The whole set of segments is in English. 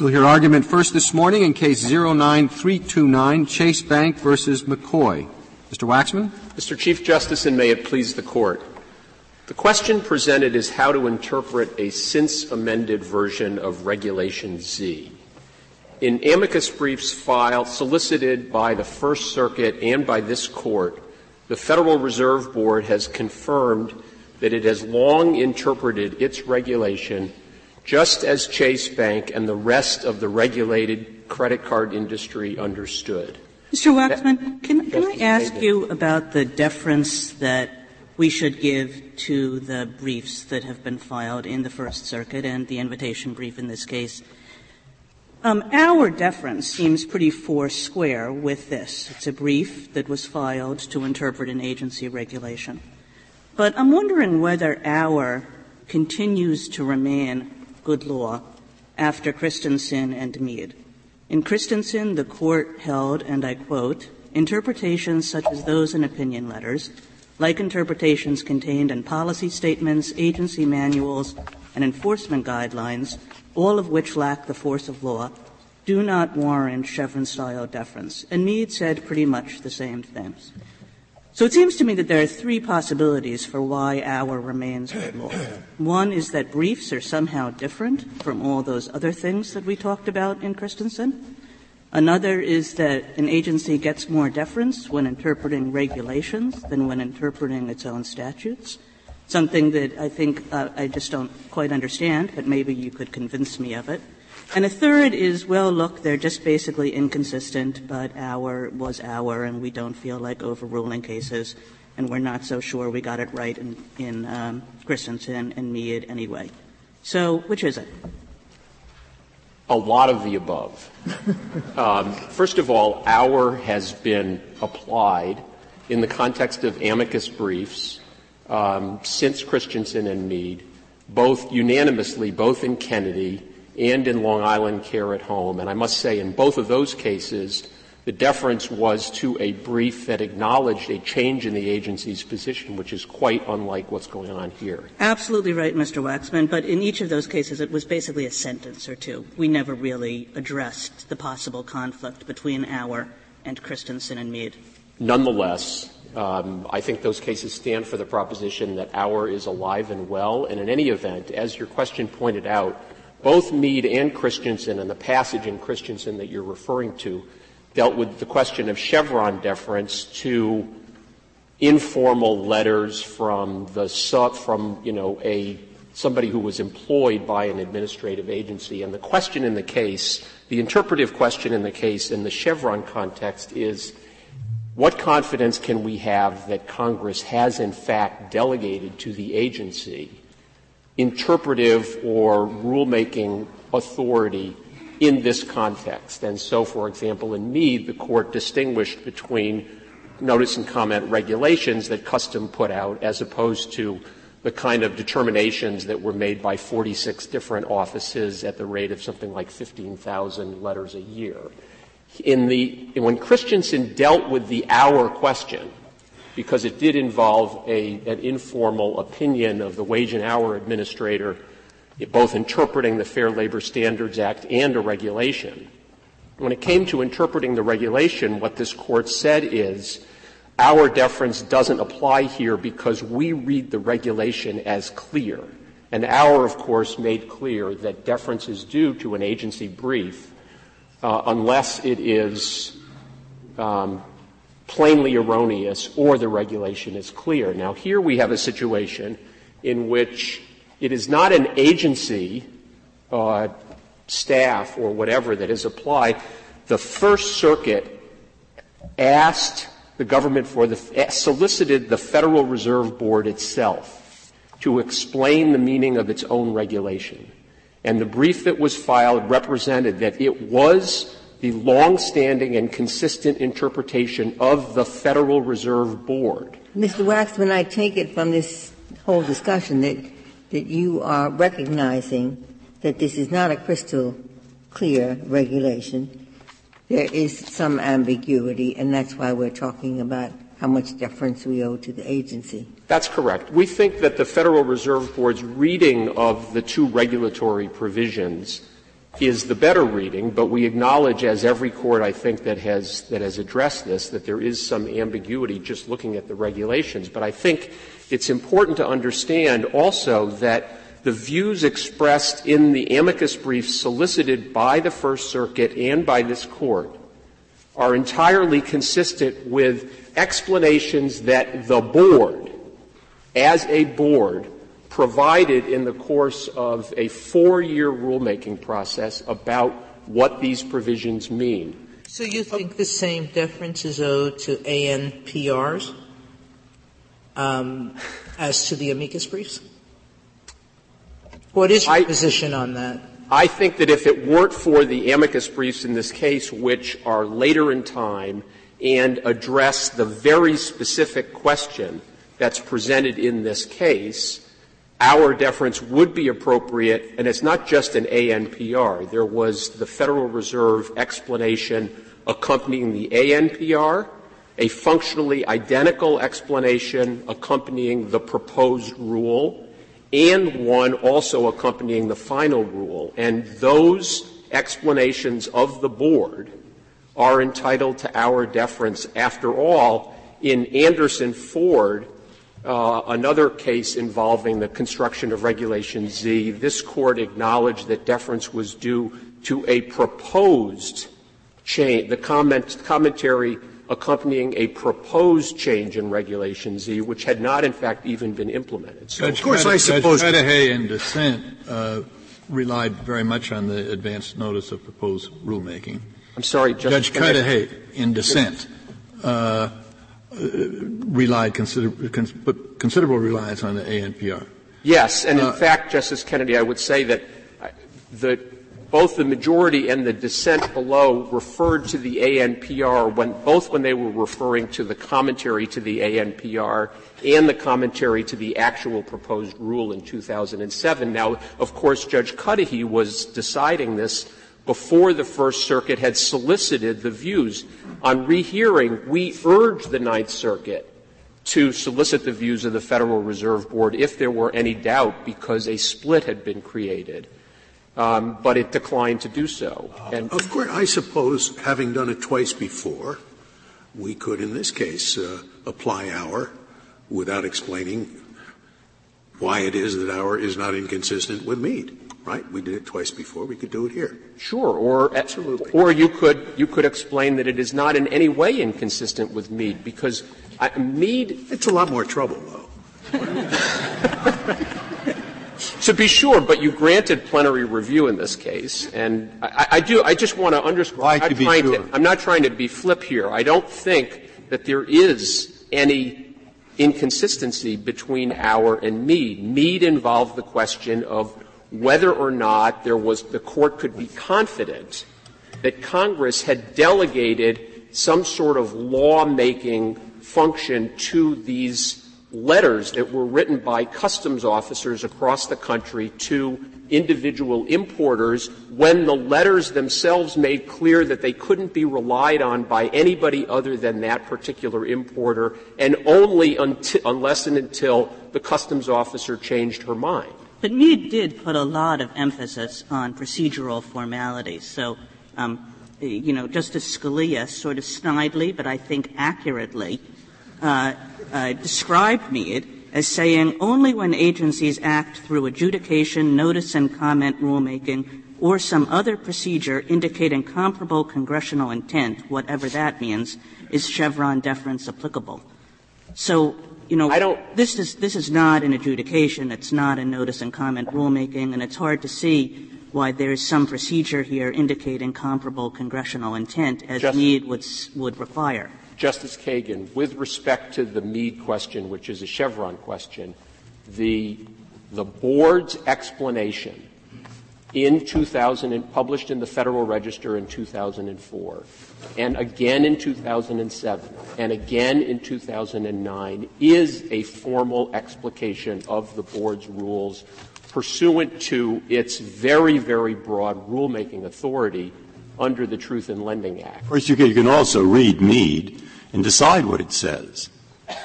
We'll hear argument first this morning in case 09329, Chase Bank versus McCoy. Mr. Waxman? Mr. Chief Justice, and may it please the Court. The question presented is how to interpret a since amended version of Regulation Z. In amicus briefs filed, solicited by the First Circuit and by this Court, the Federal Reserve Board has confirmed that it has long interpreted its regulation just as Chase Bank and the rest of the regulated credit card industry understood. Mr. Waxman, can, can I ask you about the deference that we should give to the briefs that have been filed in the First Circuit and the invitation brief in this case? Um, Auer deference seems pretty foursquare with this. It's a brief that was filed to interpret an agency regulation. But I'm wondering whether Auer continues to remain good law after Christensen and Mead. In Christensen, the court held, and I quote, interpretations such as those in opinion letters, like interpretations contained in policy statements, agency manuals, and enforcement guidelines, all of which lack the force of law, do not warrant Chevron style deference. And Mead said pretty much the same things. So it seems to me that there are three possibilities for why Auer remains good law. One is that briefs are somehow different from all those other things that we talked about in Christensen. Another is that an agency gets more deference when interpreting regulations than when interpreting its own statutes. Something that I think uh, I just don't quite understand, but maybe you could convince me of it. And a third is, well, look, they're just basically inconsistent, but Auer was Auer, and we don't feel like overruling cases, and we're not so sure we got it right in, in um, Christensen and Mead anyway. So, which is it? A lot of the above. um, first of all, Auer has been applied in the context of amicus briefs um, since Christensen and Mead, both unanimously, both in Kennedy and in Long Island Care at Home. And I must say, in both of those cases, the deference was to a brief that acknowledged a change in the agency's position, which is quite unlike what's going on here. Absolutely right, Mr. Waxman. But in each of those cases, it was basically a sentence or two. We never really addressed the possible conflict between Auer and Christensen and Mead. Nonetheless, um, I think those cases stand for the proposition that Auer is alive and well. And in any event, as your question pointed out, both Mead and Christensen and the passage in Christensen that you're referring to dealt with the question of Chevron deference to informal letters from the from you know a somebody who was employed by an administrative agency. And the question in the case the interpretive question in the case in the Chevron context is what confidence can we have that Congress has in fact delegated to the agency interpretive or rulemaking authority in this context. And so, for example, in Mead, the court distinguished between notice and comment regulations that custom put out as opposed to the kind of determinations that were made by 46 different offices at the rate of something like 15,000 letters a year. In the, when Christensen dealt with the Auer question, because it did involve a, an informal opinion of the wage and hour administrator, both interpreting the Fair Labor Standards Act and a regulation. When it came to interpreting the regulation, what this court said is, Auer deference doesn't apply here because we read the regulation as clear. And Auer, of course, made clear that deference is due to an agency brief uh, unless it is um, plainly erroneous or the regulation is clear. Now, here we have a situation in which it is not an agency uh, staff or whatever that is applied. The First Circuit asked the government for the solicited the Federal Reserve Board itself to explain the meaning of its own regulation. And the brief that was filed represented that it was the long-standing and consistent interpretation of the Federal Reserve Board. Mr. Waxman, I take it from this whole discussion that, that you are recognizing that this is not a crystal clear regulation. There is some ambiguity, and that's why we're talking about how much deference we owe to the agency. That's correct. We think that the Federal Reserve Board's reading of the two regulatory provisions is the better reading, but we acknowledge, as every court I think that has, that has addressed this, that there is some ambiguity just looking at the regulations. But I think it's important to understand also that the views expressed in the amicus brief solicited by the First Circuit and by this court are entirely consistent with explanations that the board, as a board, provided in the course of a four-year rulemaking process about what these provisions mean. So you think the same deference is owed to ANPRs um, as to the amicus briefs? What is your I, position on that? I think that if it weren't for the amicus briefs in this case, which are later in time and address the very specific question that's presented in this case, Auer deference would be appropriate, and it's not just an ANPR. There was the Federal Reserve explanation accompanying the ANPR, a functionally identical explanation accompanying the proposed rule, and one also accompanying the final rule. And those explanations of the board are entitled to Auer deference. After all, in Anderson Ford, another case involving the construction of Regulation Z, this court acknowledged that deference was due to a proposed change, the comment, commentary accompanying a proposed change in Regulation Z, which had not, in fact, even been implemented. So, Judge of course, I suppose Judge Cudahy in dissent uh, relied very much on the advance notice of proposed rulemaking. I'm sorry, Judge Cudahy in dissent. Uh, uh, relied consider, put considerable reliance on the ANPR. Yes, and in uh, fact, Justice Kennedy, I would say that the, both the majority and the dissent below referred to the ANPR when, both when they were referring to the commentary to the ANPR and the commentary to the actual proposed rule in 2007. Now, of course, Judge Cudahy was deciding this before the First Circuit had solicited the views. On rehearing, we urged the Ninth Circuit to solicit the views of the Federal Reserve Board if there were any doubt because a split had been created. Um, but it declined to do so. And of course, I suppose, having done it twice before, we could, in this case, uh, apply Auer without explaining why it is that Auer is not inconsistent with Mead right? We did it twice before. We could do it here. Sure. Or uh, absolutely. Or you could you could explain that it is not in any way inconsistent with Mead because I, Mead. It's a lot more trouble, though. to be sure, but you granted plenary review in this case, and I, I do. I just want to underscore. Why I'm, to be sure? to, I'm not trying to be flip here. I don't think that there is any inconsistency between Auer and Mead. Mead involved the question of whether or not there was the court could be confident that Congress had delegated some sort of law-making function to these letters that were written by customs officers across the country to individual importers when the letters themselves made clear that they couldn't be relied on by anybody other than that particular importer and only unless and until the customs officer changed her mind. But Mead did put a lot of emphasis on procedural formalities. So, um, you know, Justice Scalia sort of snidely, but I think accurately, uh, uh, described Mead as saying only when agencies act through adjudication, notice and comment rulemaking, or some other procedure indicating comparable congressional intent, whatever that means, is Chevron deference applicable. So you know, I don't, this is this is not an adjudication. It's not a notice and comment rulemaking, and it's hard to see why there is some procedure here indicating comparable congressional intent as Just, Mead would would require. Justice Kagan, with respect to the Mead question, which is a Chevron question, the the board's explanation in 2000 and published in the Federal Register in 2004 and again in 2007 and again in 2009 is a formal explication of the board's rules pursuant to its very, very broad rulemaking authority under the Truth in Lending Act. Of course, you can, also read Mead and decide what it says.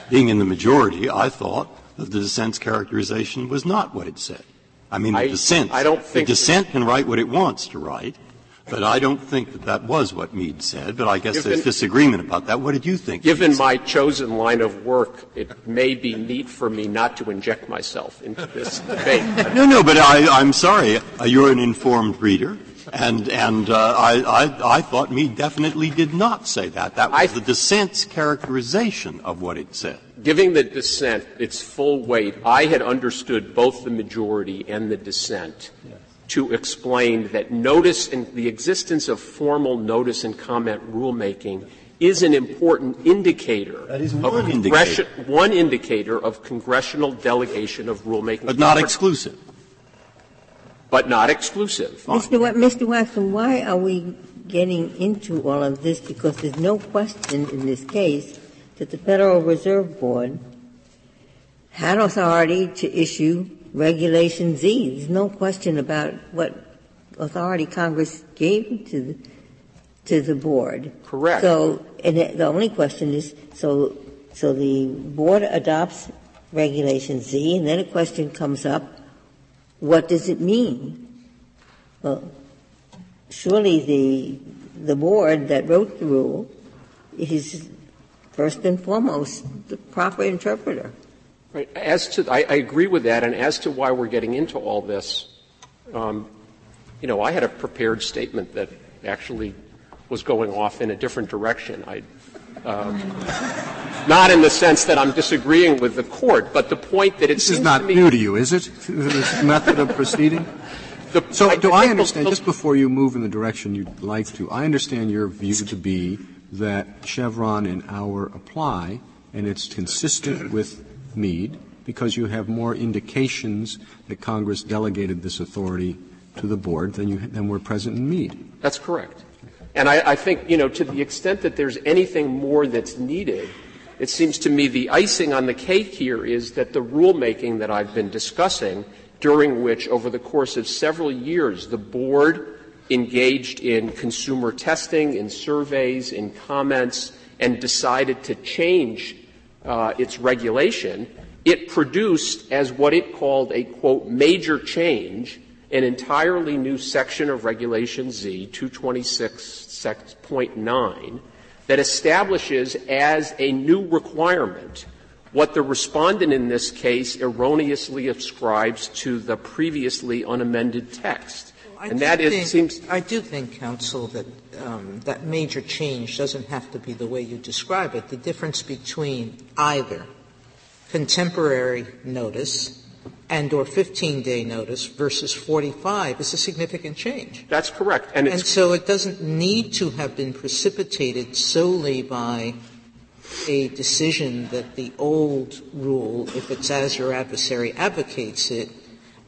Being in the majority, I thought that the dissent's characterization was not what it said. I mean, the dissent. I don't think- The dissent can write what it wants to write, but I don't think that that was what Mead said, but I guess there's disagreement about that. What did you think? Given my chosen line of work, it may be neat for me not to inject myself into this debate. No, no, but I, I'm sorry. You're an informed reader, and and uh, I, I I thought Mead definitely did not say that. That was I- the dissent's characterization of what it said. Giving the dissent its full weight, I had understood both the majority and the dissent to explain that notice and the existence of formal notice and comment rulemaking is an important indicator That is one indicator. one indicator of congressional delegation of rulemaking. But not exclusive. But not exclusive. Mr. Wa- Mr. Waxman, why are we getting into all of this? Because there's no question in this case that the Federal Reserve Board had authority to issue Regulation Z. There's no question about what authority Congress gave to the, to the board. Correct. So, and the the only question is, so, so the board adopts Regulation Z, and then a question comes up, what does it mean? Well, surely the, the board that wrote the rule is first and foremost the proper interpreter. Right. As to, I, I agree with that, and as to why we're getting into all this, um, you know, I had a prepared statement that actually was going off in a different direction. I, um, not in the sense that I'm disagreeing with the court, but the point that it This is not to me new to you, is it? This method of proceeding? the- So do I the- understand, just before you move in the direction you'd like to, I understand your view to be that Chevron and Auer apply, and it's consistent with Mead, because you have more indications that Congress delegated this authority to the board than you, than were present in Mead. That's correct. And I, I think, you know, to the extent that there's anything more that's needed, it seems to me the icing on the cake here is that the rulemaking that I've been discussing, during which, over the course of several years, the board engaged in consumer testing, in surveys, in comments, and decided to change uh, its regulation, it produced as what it called a quote major change an entirely new section of Regulation Z, 226.9, that establishes as a new requirement what the respondent in this case erroneously ascribes to the previously unamended text. I And do that is, think- seems, I do think, counsel, that um, that major change doesn't have to be the way you describe it. The difference between either contemporary notice and or 15-day notice versus 45 is a significant change. that's correct. And And so it doesn't need to have been precipitated solely by a decision that the old rule, if it's as your adversary advocates it,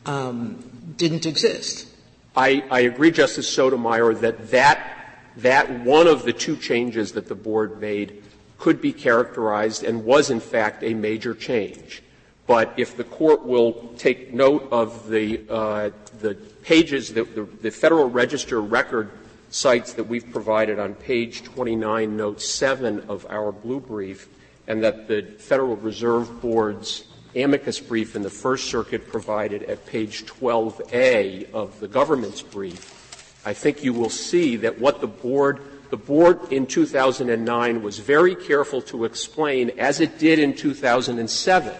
um, didn't exist. I, I agree, Justice Sotomayor, that, that that one of the two changes that the board made could be characterized and was in fact a major change. But if the court will take note of the, uh, the pages, the, the, the Federal Register record cites that we've provided on page 29, note 7 of our blue brief, and that the Federal Reserve Board's amicus brief in the First Circuit provided at page 12A of the government's brief, I think you will see that what the board, the board in 2009 was very careful to explain, as it did in 2007,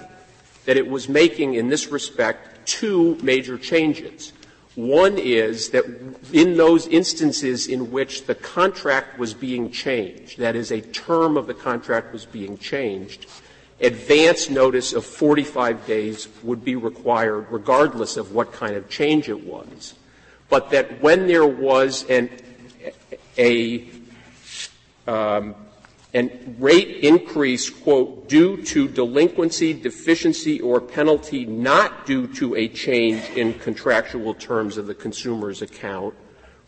that it was making, in this respect, two major changes. One is that in those instances in which the contract was being changed, that is, a term of the contract was being changed, advance notice of 45 days would be required regardless of what kind of change it was. But that when there was an, a, um, and rate increase, quote, due to delinquency, deficiency, or penalty not due to a change in contractual terms of the consumer's account,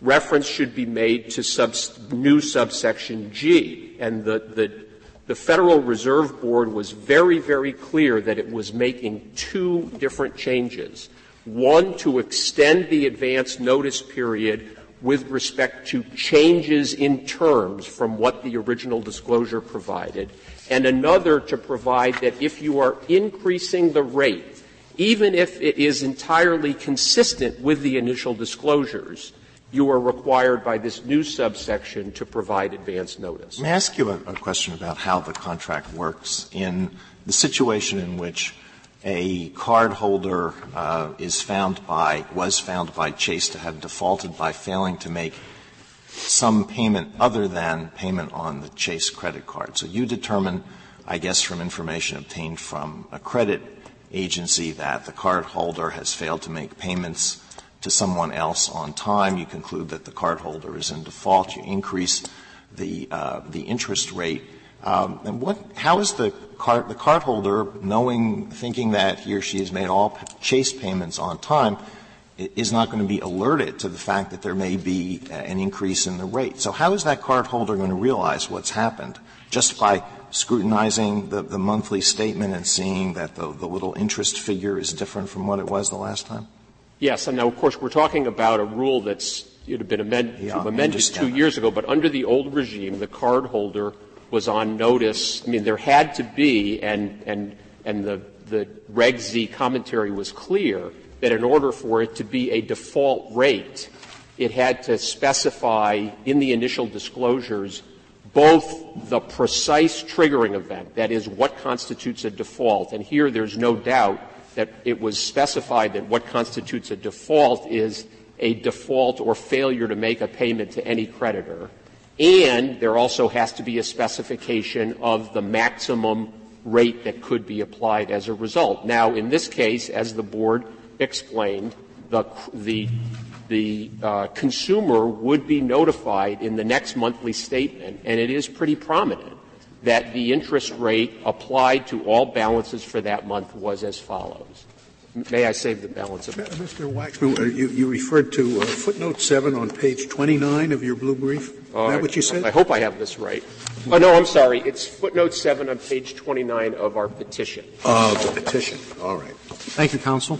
reference should be made to subs- new subsection G. And the, the, the Federal Reserve Board was very, very clear that it was making two different changes. One, to extend the advance notice period with respect to changes in terms from what the original disclosure provided, and another to provide that if you are increasing the rate even if it is entirely consistent with the initial disclosures, you are required by this new subsection to provide advance notice. May I ask you a, a question about how the contract works in the situation in which a cardholder uh, is found by was found by Chase to have defaulted by failing to make some payment other than payment on the Chase credit card. So you determine, I guess, from information obtained from a credit agency that the cardholder has failed to make payments to someone else on time. You conclude that the cardholder is in default. You increase the uh, the interest rate. Um, and what? How is the card the cardholder knowing, thinking that he or she has made all Chase payments on time? is not going to be alerted to the fact that there may be an increase in the rate. So how is that cardholder going to realize what's happened? Just by scrutinizing the, the monthly statement and seeing that the, the little interest figure is different from what it was the last time? Yes, and now of course we're talking about a rule that's it had been amend, yeah, amended two years ago, but under the old regime, the cardholder was on notice. I mean, there had to be, and and and the the Reg Z commentary was clear that in order for it to be a default rate, it had to specify in the initial disclosures both the precise triggering event, that is, what constitutes a default, and here there's no doubt that it was specified that what constitutes a default is a default or failure to make a payment to any creditor. And there also has to be a specification of the maximum rate that could be applied as a result. Now, in this case, as the board explained, the, the, the uh, consumer would be notified in the next monthly statement, and it is pretty prominent that the interest rate applied to all balances for that month was as follows. May I save the balance of it? Mr. Waxman, uh, you, you referred to uh, footnote 7 on page 29 of your blue brief. Is uh, that what you said? I hope I have this right. Oh, no, I'm sorry. It's footnote 7 on page 29 of our petition. Of the petition. All right. Thank you, counsel.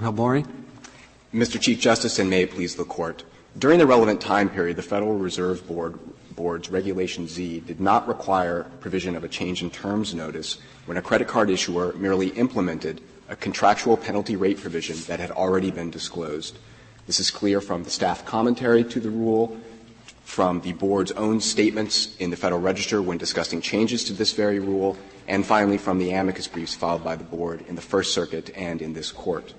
Mr. Mr. Chief Justice, and may it please the Court. During the relevant time period, the Federal Reserve Board Board's Regulation Z did not require provision of a change in terms notice when a credit card issuer merely implemented a contractual penalty rate provision that had already been disclosed. This is clear from the staff commentary to the rule, from the board's own statements in the Federal Register when discussing changes to this very rule, and finally from the amicus briefs filed by the board in the First Circuit and in this court.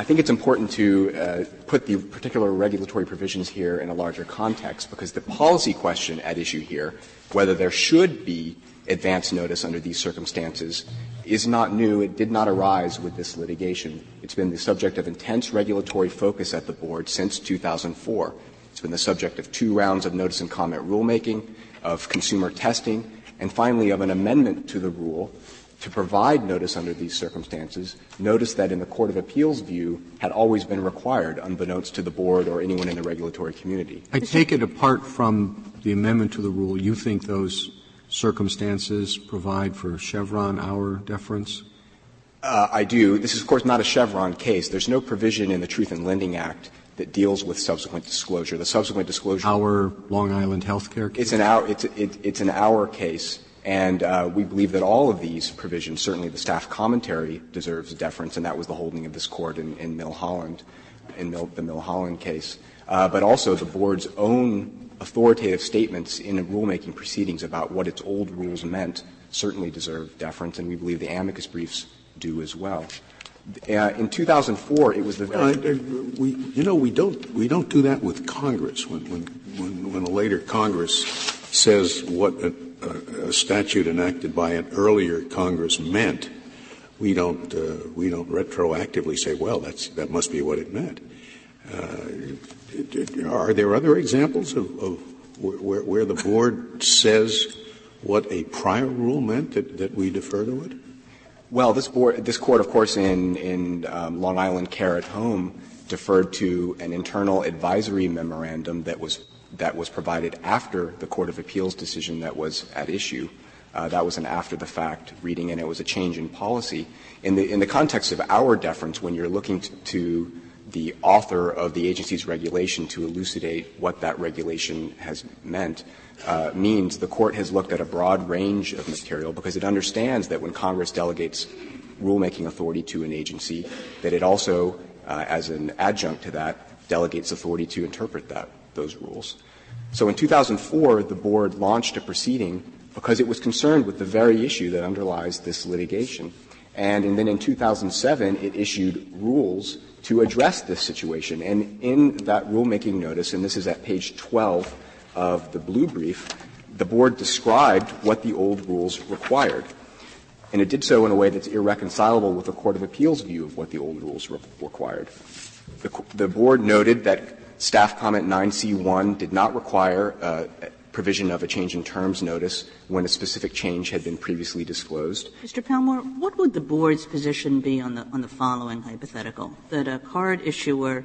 I think it's important to uh, put the particular regulatory provisions here in a larger context because the policy question at issue here, whether there should be advance notice under these circumstances, is not new. It did not arise with this litigation. It's been the subject of intense regulatory focus at the board since 2004. It's been the subject of two rounds of notice and comment rulemaking, of consumer testing, and finally of an amendment to the rule to provide notice under these circumstances, notice that in the Court of Appeals view had always been required unbeknownst to the board or anyone in the regulatory community. I take it apart from the amendment to the rule, you think those circumstances provide for Chevron Auer deference? Uh, I do. This is, of course, not a Chevron case. There's no provision in the Truth in Lending Act that deals with subsequent disclosure. The subsequent disclosure. Our Long Island healthcare case? It's an Auer, it's, it, it's an Auer case. And uh, we believe that all of these provisions, certainly the staff commentary, deserves deference, and that was the holding of this court in, in Milhollin, in the Milhollin case. Uh, but also the board's own authoritative statements in rulemaking proceedings about what its old rules meant certainly deserve deference, and we believe the amicus briefs do as well. Uh, in 2004, it was the we, you know we don't we don't do that with Congress when when when, when a later Congress says what a, statute enacted by an earlier Congress meant, we don't uh, we don't retroactively say, well, that's that must be what it meant. Uh, are there other examples of, of where, where, the board says what a prior rule meant that, that we defer to it? Well, this board, this court, of course, in in um, Long Island Care at Home, deferred to an internal advisory memorandum that was that was provided after the Court of Appeals decision that was at issue. Uh, that was an after-the-fact reading, and it was a change in policy. In the, in the context of Auer deference, when you're looking to, to the author of the agency's regulation to elucidate what that regulation has meant, uh, means the court has looked at a broad range of material because it understands that when Congress delegates rulemaking authority to an agency, that it also, uh, as an adjunct to that, delegates authority to interpret that, those rules. So in 2004, the board launched a proceeding because it was concerned with the very issue that underlies this litigation. And, and then in 2007, it issued rules to address this situation. And in that rulemaking notice, and this is at page 12 of the blue brief, the board described what the old rules required. And it did so in a way that's irreconcilable with the Court of Appeals' view of what the old rules re- required. The, the, board noted that staff comment 9C1 did not require provision of a change in terms notice when a specific change had been previously disclosed. Mr. Palmore, what would the board's position be on the, on the following hypothetical? That a card issuer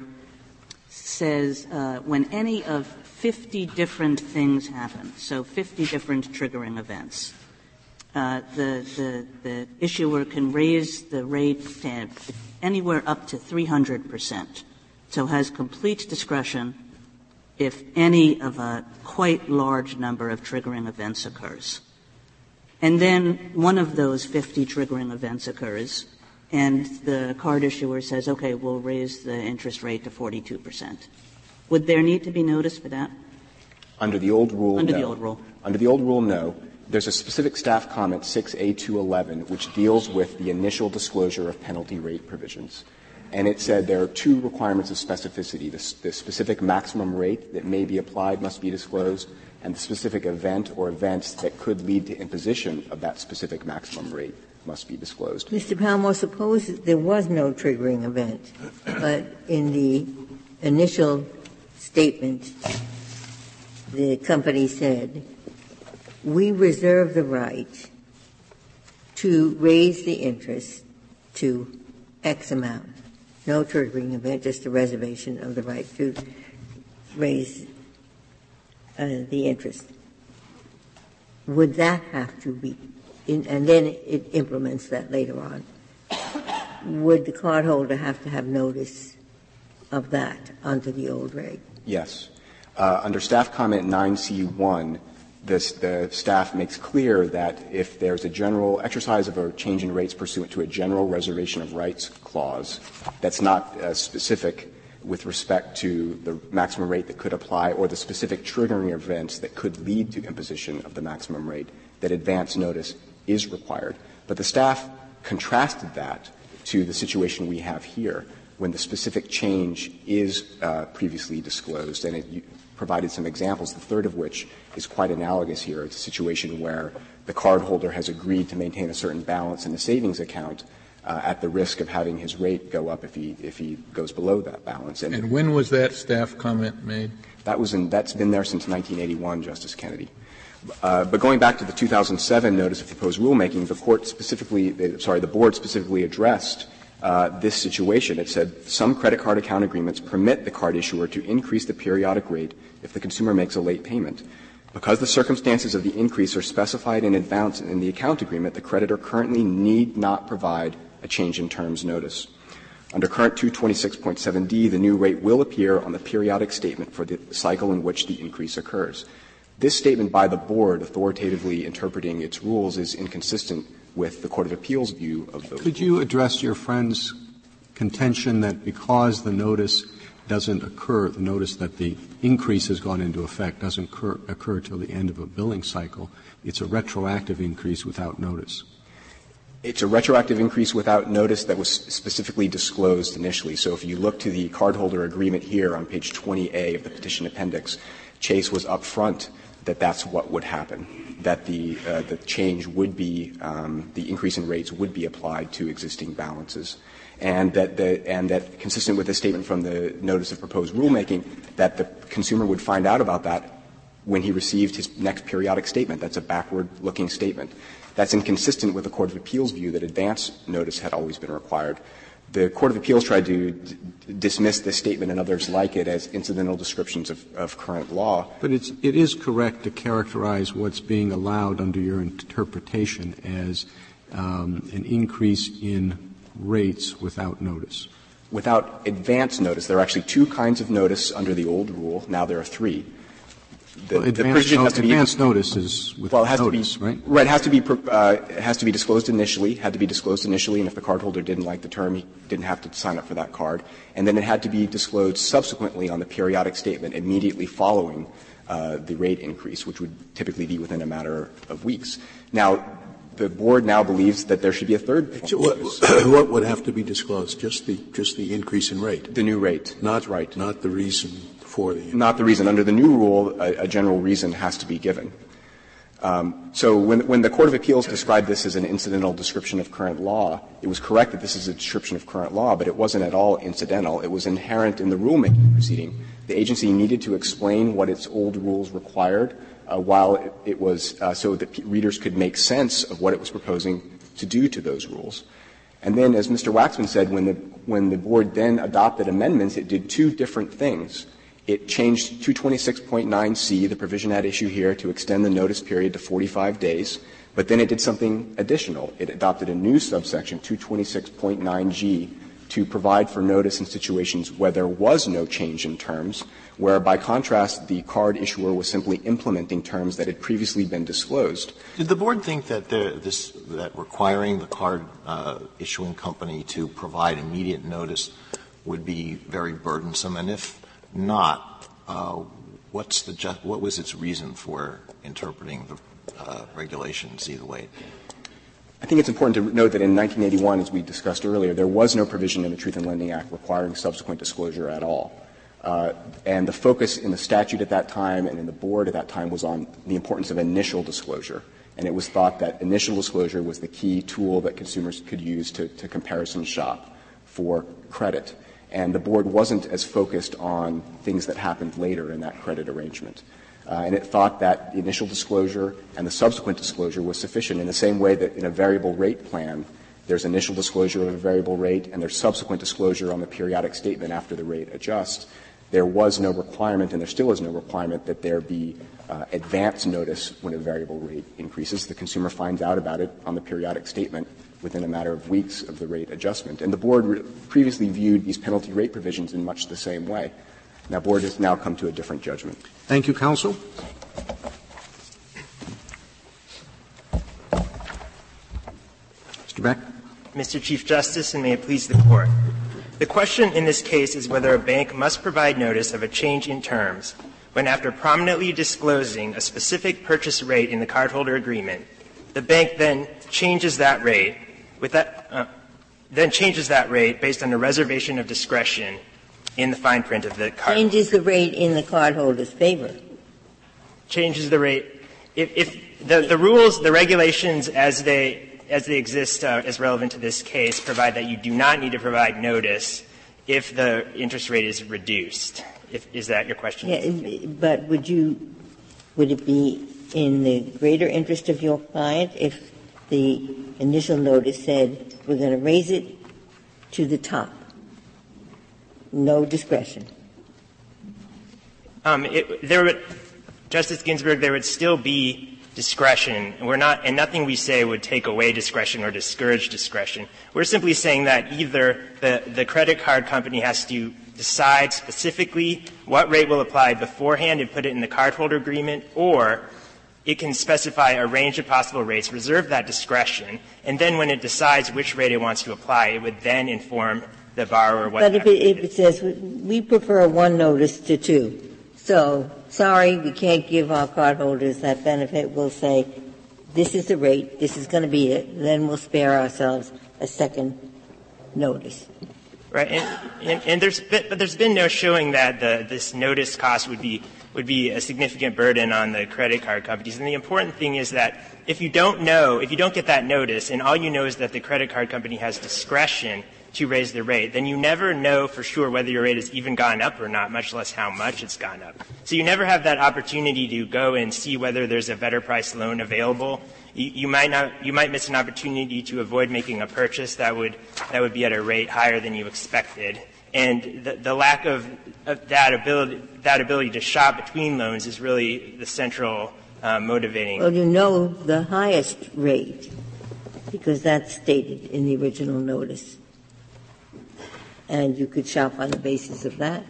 says uh, when any of 50 different things happen, so 50 different triggering events, uh, the, the, the issuer can raise the rate anywhere up to 300 percent, so has complete discretion if any of a quite large number of triggering events occurs. And then one of those 50 triggering events occurs, and the card issuer says, okay, we'll raise the interest rate to 42 percent. Would there need to be notice for that? Under the old rule, Under no. the old rule. Under the old rule, no. There's a specific staff comment, 6A211, which deals with the initial disclosure of penalty rate provisions. And it said there are two requirements of specificity. The, the specific maximum rate that may be applied must be disclosed, and the specific event or events that could lead to imposition of that specific maximum rate must be disclosed. Mr. Palmore, suppose there was no triggering event, but in the initial statement, the company said, we reserve the right to raise the interest to X amount. No triggering event, just a reservation of the right to raise uh, the interest. Would that have to be, in, and then it implements that later on. Would the cardholder have to have notice of that under the old rate? Yes. Uh, under staff comment 9C1, the staff makes clear that if there's a general exercise of a change in rates pursuant to a general reservation of rights clause that's not uh, specific with respect to the maximum rate that could apply or the specific triggering events that could lead to imposition of the maximum rate, that advance notice is required. But the staff contrasted that to the situation we have here when the specific change is uh, previously disclosed, and it provided some examples, the third of which is quite analogous here. It's a situation where the cardholder has agreed to maintain a certain balance in the savings account uh, at the risk of having his rate go up if he if he goes below that balance. And, and when was that staff comment made? That was in, that's been there since 1981, Justice Kennedy. Uh, but going back to the 2007 notice of proposed rulemaking, the court specifically, sorry, the board specifically addressed Uh, this situation. It said some credit card account agreements permit the card issuer to increase the periodic rate if the consumer makes a late payment. Because the circumstances of the increase are specified in advance in the account agreement, the creditor currently need not provide a change in terms notice. Under current 226.7d, the new rate will appear on the periodic statement for the cycle in which the increase occurs. This statement by the board authoritatively interpreting its rules is inconsistent with the Court of Appeals view of those. Could you address your friend's contention that because the notice doesn't occur, the notice that the increase has gone into effect doesn't occur, occur till the end of a billing cycle, it's a retroactive increase without notice? It's a retroactive increase without notice that was specifically disclosed initially. So if you look to the cardholder agreement here on page 20A of the petition appendix, Chase was upfront that that's what would happen that the, uh, the change would be, um, the increase in rates would be applied to existing balances. And that, the, and that consistent with the statement from the notice of proposed rulemaking, that the consumer would find out about that when he received his next periodic statement. That's a backward-looking statement. That's inconsistent with the Court of Appeals view that advance notice had always been required. The Court of Appeals tried to d- dismiss this statement and others like it as incidental descriptions of, of current law. But it's, it is correct to characterize what's being allowed under your interpretation as um, an increase in rates without notice. Without advance notice, there are actually two kinds of notice under the old rule. Now there are three. The, well, advance, no, advance notice is with well, it has notice, to be, right? Right, has to be uh, it has to be disclosed initially. Had to be disclosed initially, and if the cardholder didn't like the term, he didn't have to sign up for that card. And then it had to be disclosed subsequently on the periodic statement immediately following uh, the rate increase, which would typically be within a matter of weeks. Now, the board now believes that there should be a third. What, what, would have to be disclosed? Just the just the increase in rate. The new rate. Not right. Not the reason for the. Not the reason. Under the new rule, a, a general reason has to be given. Um, so when, when the Court of Appeals described this as an incidental description of current law, it was correct that this is a description of current law, but it wasn't at all incidental. It was inherent in the rulemaking proceeding. The agency needed to explain what its old rules required uh, while it, it was uh, so that p- readers could make sense of what it was proposing to do to those rules. And then, as Mr. Waxman said, when the, when the board then adopted amendments, it did two different things. It changed 226.9c, the provision at issue here, to extend the notice period to 45 days, but then it did something additional. It adopted a new subsection, 226.9g, to provide for notice in situations where there was no change in terms, where by contrast the card issuer was simply implementing terms that had previously been disclosed. Did the board think that there, this that requiring the card uh, issuing company to provide immediate notice would be very burdensome, and if not, uh, what's the what was its reason for interpreting the uh, regulations either way? I think it's important to note that in 1981, as we discussed earlier, there was no provision in the Truth in Lending Act requiring subsequent disclosure at all. Uh, and the focus in the statute at that time and in the board at that time was on the importance of initial disclosure. And it was thought that initial disclosure was the key tool that consumers could use to, to comparison shop for credit. And the board wasn't as focused on things that happened later in that credit arrangement. Uh, and it thought that the initial disclosure and the subsequent disclosure was sufficient in the same way that in a variable rate plan, there's initial disclosure of a variable rate and there's subsequent disclosure on the periodic statement after the rate adjusts. There was no requirement, and there still is no requirement, that there be uh, advance notice when a variable rate increases. The consumer finds out about it on the periodic statement within a matter of weeks of the rate adjustment. And the board re- previously viewed these penalty rate provisions in much the same way. Now, the board has now come to a different judgment. Thank you, counsel. Mr. Beck. Mr. Chief Justice, and may it please the Court. The question in this case is whether a bank must provide notice of a change in terms when, after prominently disclosing a specific purchase rate in the cardholder agreement, the bank then changes that rate with that, uh, then changes that rate based on a reservation of discretion in the fine print of the card. Changes the rate in the cardholder's favor. Changes the rate. If, if the, the rules, the regulations as they as they exist uh, as relevant to this case provide that you do not need to provide notice if the interest rate is reduced. If, is that your question? Yeah, but would you would it be in the greater interest of your client if the initial notice said we're going to raise it to the top? no discretion. Um, it, there would, Justice Ginsburg, there would still be discretion. We're not, and nothing we say would take away discretion or discourage discretion. We're simply saying that either the, the credit card company has to decide specifically what rate will apply beforehand and put it in the cardholder agreement, or it can specify a range of possible rates, reserve that discretion, and then when it decides which rate it wants to apply, it would then inform the borrower what. But if it, if it says we prefer one notice to two, so sorry, we can't give our cardholders that benefit. We'll say this is the rate, this is going to be it. Then we'll spare ourselves a second notice. Right, and, and, and there's been, but there's been no showing that the, this notice cost would be would be a significant burden on the credit card companies. And the important thing is that if you don't know, if you don't get that notice, and all you know is that the credit card company has discretion to raise the rate, then you never know for sure whether your rate has even gone up or not, much less how much it's gone up. So you never have that opportunity to go and see whether there's a better price loan available. You, you might not, you might miss an opportunity to avoid making a purchase that would, that would be at a rate higher than you expected. And the, the lack of, of that ability, that ability to shop between loans is really the central uh, motivating. Well, you know the highest rate because that's stated in the original notice and you could shop on the basis of that?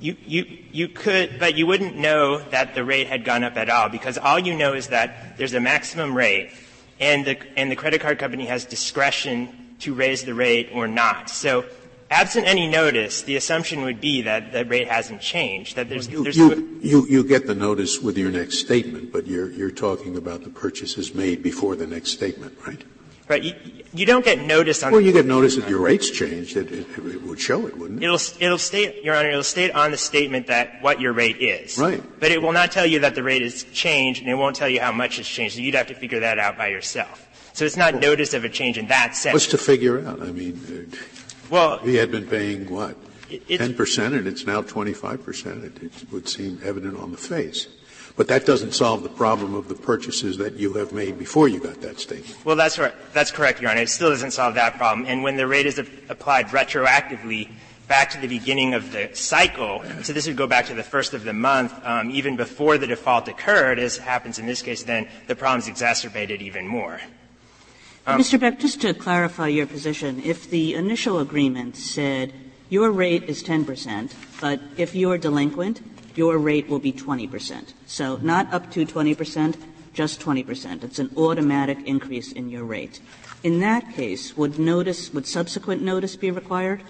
You, you, you could, but you wouldn't know that the rate had gone up at all because all you know is that there's a maximum rate and the, and the credit card company has discretion to raise the rate or not. So absent any notice, the assumption would be that the rate hasn't changed, that there's, you, there's you, you, you get the notice with your next statement, but you're, you're talking about the purchases made before the next statement, right? Right. You, you don't get notice on. Well, you get notice that your rates changed. It, it, it, would show it, wouldn't it? It'll it'll state, Your Honor, it'll state on the statement that what your rate is. Right. But it will not tell you that the rate has changed, and it won't tell you how much it's changed. So you'd have to figure that out by yourself. So it's not well, notice of a change in that sense. What's to figure out? I mean, uh, well, he had been paying what? Ten percent, and it's now twenty-five percent. It, it would seem evident on the face. But that doesn't solve the problem of the purchases that you have made before you got that statement. Well, that's right. That's correct, Your Honor. It still doesn't solve that problem. And when the rate is applied retroactively back to the beginning of the cycle, so this would go back to the first of the month, um, even before the default occurred, as happens in this case, then the problem is exacerbated even more. Um, Mr. Beck, just to clarify your position, if the initial agreement said your rate is 10 percent, but if you're delinquent, your rate will be 20%. So not up to 20%, just 20%. It's an automatic increase in your rate. In that case, would notice, would subsequent notice be required?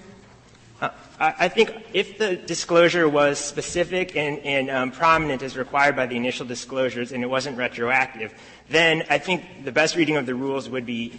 Uh, I think if the disclosure was specific and, and um, prominent as required by the initial disclosures and it wasn't retroactive, then I think the best reading of the rules would be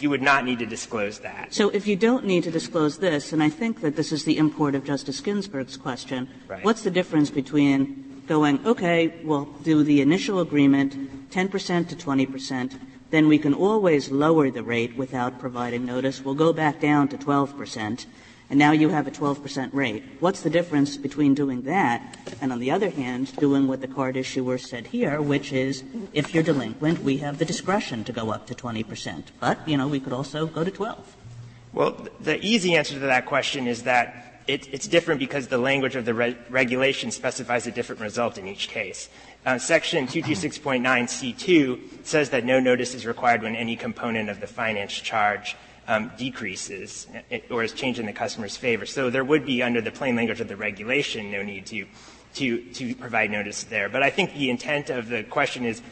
you would not need to disclose that. So if you don't need to disclose this, and I think that this is the import of Justice Ginsburg's question, right. what's the difference between going, okay, we'll do the initial agreement, 10% to 20%, then we can always lower the rate without providing notice. We'll go back down to 12%, and now you have a 12% rate. What's the difference between doing that and, on the other hand, doing what the card issuer said here, which is if you're delinquent, we have the discretion to go up to 20%. But, you know, we could also go to 12. Well, the easy answer to that question is that it, it's different because the language of the re- regulation specifies a different result in each case. Uh, section 226.9c2 says that no notice is required when any component of the finance charge um, decreases or is changed in the customer's favor. So there would be, under the plain language of the regulation, no need to, to, to provide notice there. But I think the intent of the question is,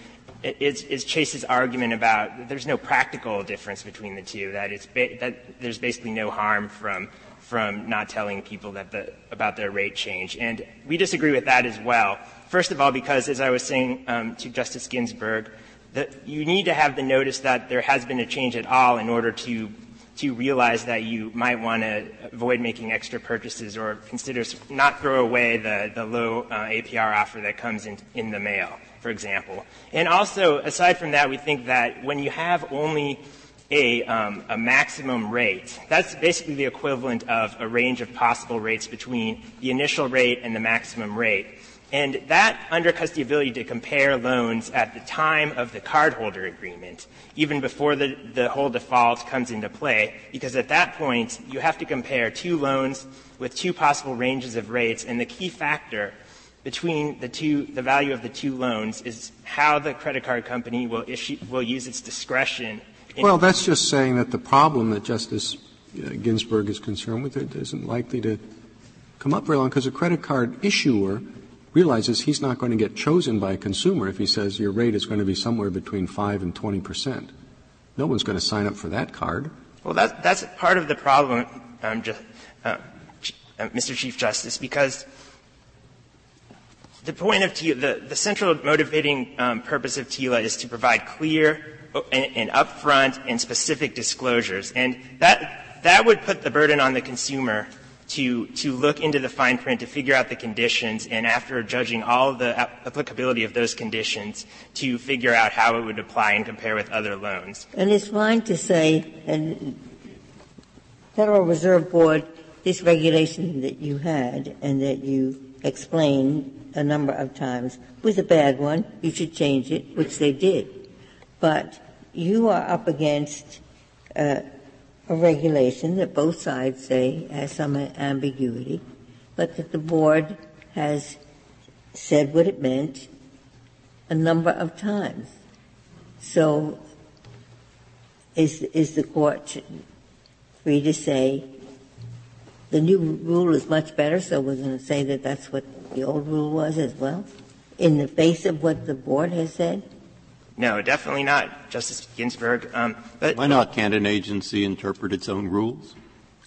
is, is Chase's argument about there's no practical difference between the two, that, it's ba- that there's basically no harm from, from not telling people that the, about their rate change. And we disagree with that as well. First of all, because as I was saying um, to Justice Ginsburg, that you need to have the notice that there has been a change at all in order to to realize that you might want to avoid making extra purchases or consider not throw away the, the low uh, APR offer that comes in, in the mail, for example. And also, aside from that, we think that when you have only a, um, a maximum rate, that's basically the equivalent of a range of possible rates between the initial rate and the maximum rate. And that undercuts the ability to compare loans at the time of the cardholder agreement, even before the, the whole default comes into play, because at that point, you have to compare two loans with two possible ranges of rates, and the key factor between the two, the value of the two loans is how the credit card company will issue, will use its discretion. Well, that's just saying that the problem that Justice uh, Ginsburg is concerned with it isn't likely to come up very long because a credit card issuer realizes he's not going to get chosen by a consumer if he says your rate is going to be somewhere between 5 and 20 percent. No one's going to sign up for that card. Well, that, that's part of the problem, um, just, uh, uh, Mr. Chief Justice, because the point of TILA, the, the central motivating um, purpose of TILA is to provide clear and, and upfront and specific disclosures. And that, that would put the burden on the consumer to, to look into the fine print to figure out the conditions and after judging all the applicability of those conditions to figure out how it would apply and compare with other loans. And it's fine to say, and Federal Reserve Board, this regulation that you had and that you explained a number of times was a bad one, you should change it, which they did. But you are up against uh, a regulation that both sides say has some ambiguity, but that the board has said what it meant a number of times. So is, is the court free to say the new rule is much better, so we're going to say that that's what the old rule was as well, in the face of what the board has said? No, definitely not, Justice Ginsburg. Um, but Why not? Can't an agency interpret its own rules?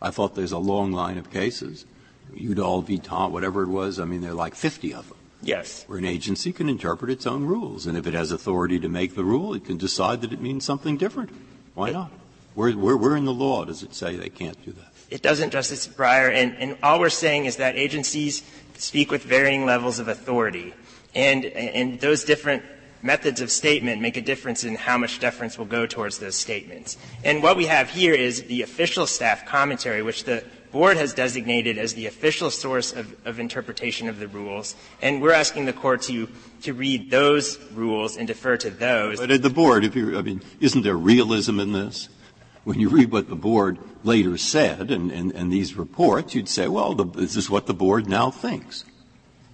I thought there's a long line of cases. Udall v. Tallman, whatever it was, I mean, there are like 50 of them. Yes. Where an agency can interpret its own rules. And if it has authority to make the rule, it can decide that it means something different. Why not? Where, where, where in the law does it say they can't do that? It doesn't, Justice Breyer. And, and all we're saying is that agencies speak with varying levels of authority. And, and those different methods of statement make a difference in how much deference will go towards those statements. And what we have here is the official staff commentary, which the board has designated as the official source of, of interpretation of the rules, and we're asking the court to, to read those rules and defer to those. But at the board, if you I mean, isn't there realism in this? When you read what the board later said and, and, and these reports, you'd say, well, the, this is what the board now thinks.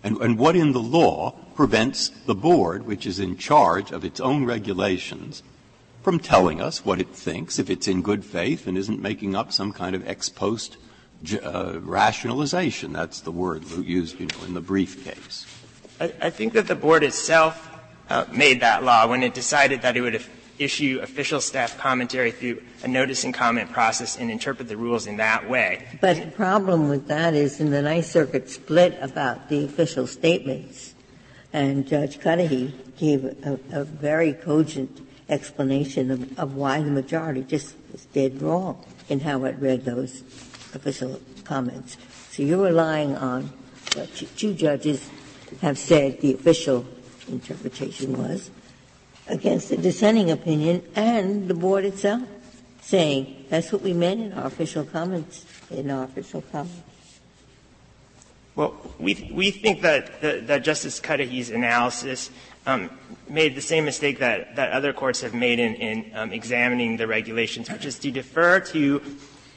And, and what in the law prevents the board, which is in charge of its own regulations, from telling us what it thinks if it's in good faith and isn't making up some kind of ex post uh, rationalization. That's the word used you know, in the briefcase. I, I think that the board itself uh, made that law when it decided that it would issue official staff commentary through a notice and comment process and interpret the rules in that way. But the problem with that is in the Ninth Circuit split about the official statements, and Judge Cudahy gave a, a very cogent explanation of, of why the majority just was dead wrong in how it read those official comments. So you're relying on what two judges have said the official interpretation was against the dissenting opinion and the board itself saying that's what we meant in our official comments, in our official comments. Well, we, we think that, that, that Justice Cudahy's analysis um, made the same mistake that, that other courts have made in, in um, examining the regulations, which is to defer to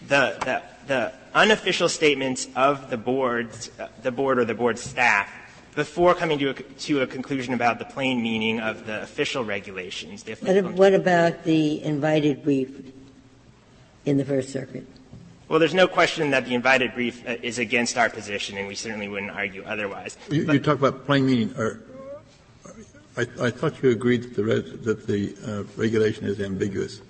the, the, the unofficial statements of the board, uh, the board or the board staff before coming to a, to a conclusion about the plain meaning of the official regulations. The official what about the invited brief in the First Circuit? Well, there's no question that the invited brief uh, is against our position, and we certainly wouldn't argue otherwise. You, you talk about plain meaning. Or, I, I, thought you agreed that the, res, that the uh, regulation is ambiguous.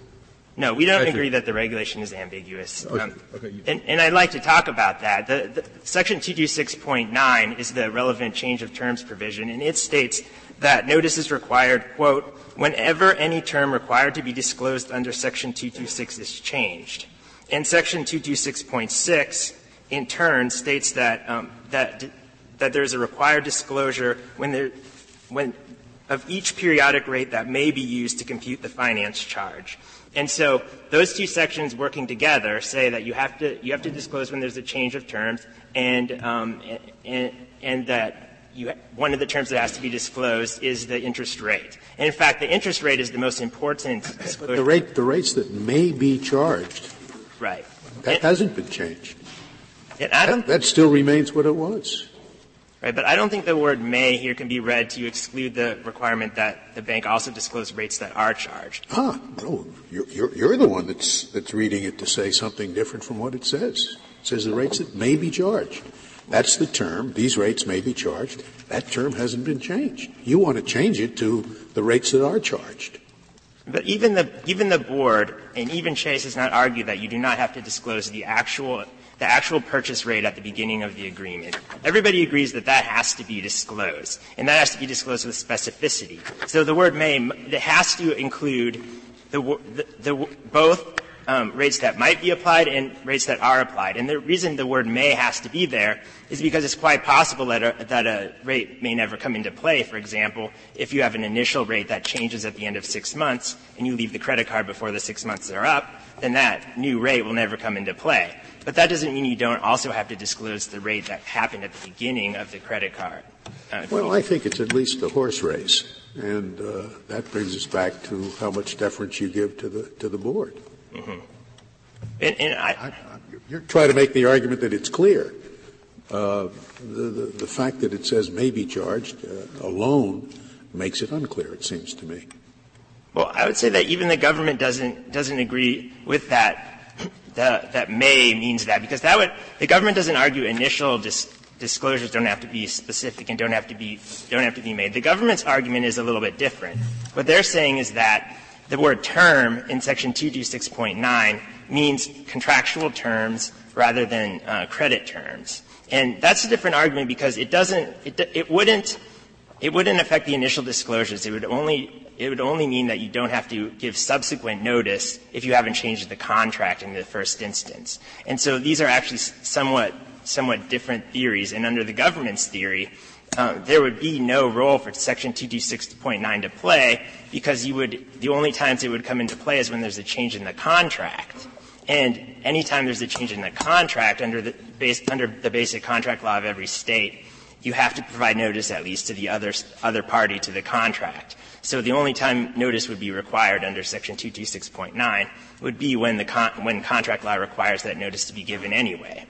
No, we don't agree that the regulation is ambiguous. Okay. Um, okay. and, and, I'd like to talk about that. The, the, Section 226.9 is the relevant change of terms provision, and it states that notice is required, quote, whenever any term required to be disclosed under Section 226 is changed. And Section 226.6, in turn, states that, um, that, that there is a required disclosure when there, when, of each periodic rate that may be used to compute the finance charge. And so those two sections working together say that you have to, you have to disclose when there's a change of terms and, um, and, and that you, one of the terms that has to be disclosed is the interest rate. And in fact, the interest rate is the most important disclosure. But the rate, the rates that may be charged. Right. That and, hasn't been changed. And I don't, that, that still remains what it was. Right, but I don't think the word may here can be read to exclude the requirement that the bank also disclose rates that are charged. Ah, no, you're, you're, you're the one that's, that's reading it to say something different from what it says. It says the rates that may be charged. That's the term. These rates may be charged. That term hasn't been changed. You want to change it to the rates that are charged. But even the, even the board and even Chase has not argued that you do not have to disclose the actual the actual purchase rate at the beginning of the agreement. Everybody agrees that that has to be disclosed, and that has to be disclosed with specificity. So the word may, it has to include the, the, the, both um, rates that might be applied and rates that are applied. And the reason the word may has to be there is because it's quite possible that a, that a rate may never come into play. For example, if you have an initial rate that changes at the end of six months and you leave the credit card before the six months are up, then that new rate will never come into play. But that doesn't mean you don't also have to disclose the rate that happened at the beginning of the credit card. Uh, well, I think it's at least a horse race, and uh, that brings us back to how much deference you give to the to the board. Mm-hmm. And, and I, I, you're trying to make the argument that it's clear. Uh, the, the, the, fact that it says may be charged uh, alone makes it unclear, it seems to me. Well, I would say that even the government doesn't, doesn't agree with that, the, that may means that, because that would, the government doesn't argue initial dis, disclosures don't have to be specific and don't have to be, don't have to be made. The government's argument is a little bit different. What they're saying is that the word term in section 226.9 means contractual terms rather than uh, credit terms. And that's a different argument because it doesn't, it, wouldn't, it wouldn't affect the initial disclosures. It would only, it would only mean that you don't have to give subsequent notice if you haven't changed the contract in the first instance. And so these are actually somewhat, somewhat different theories. And under the government's theory, Uh, there would be no role for Section 226.9 to play because you would, the only times it would come into play is when there's a change in the contract. And anytime there's a change in the contract under the, base, under the basic contract law of every state, you have to provide notice at least to the other, other party to the contract. So the only time notice would be required under Section 226.9 would be when, the when contract law requires that notice to be given anyway.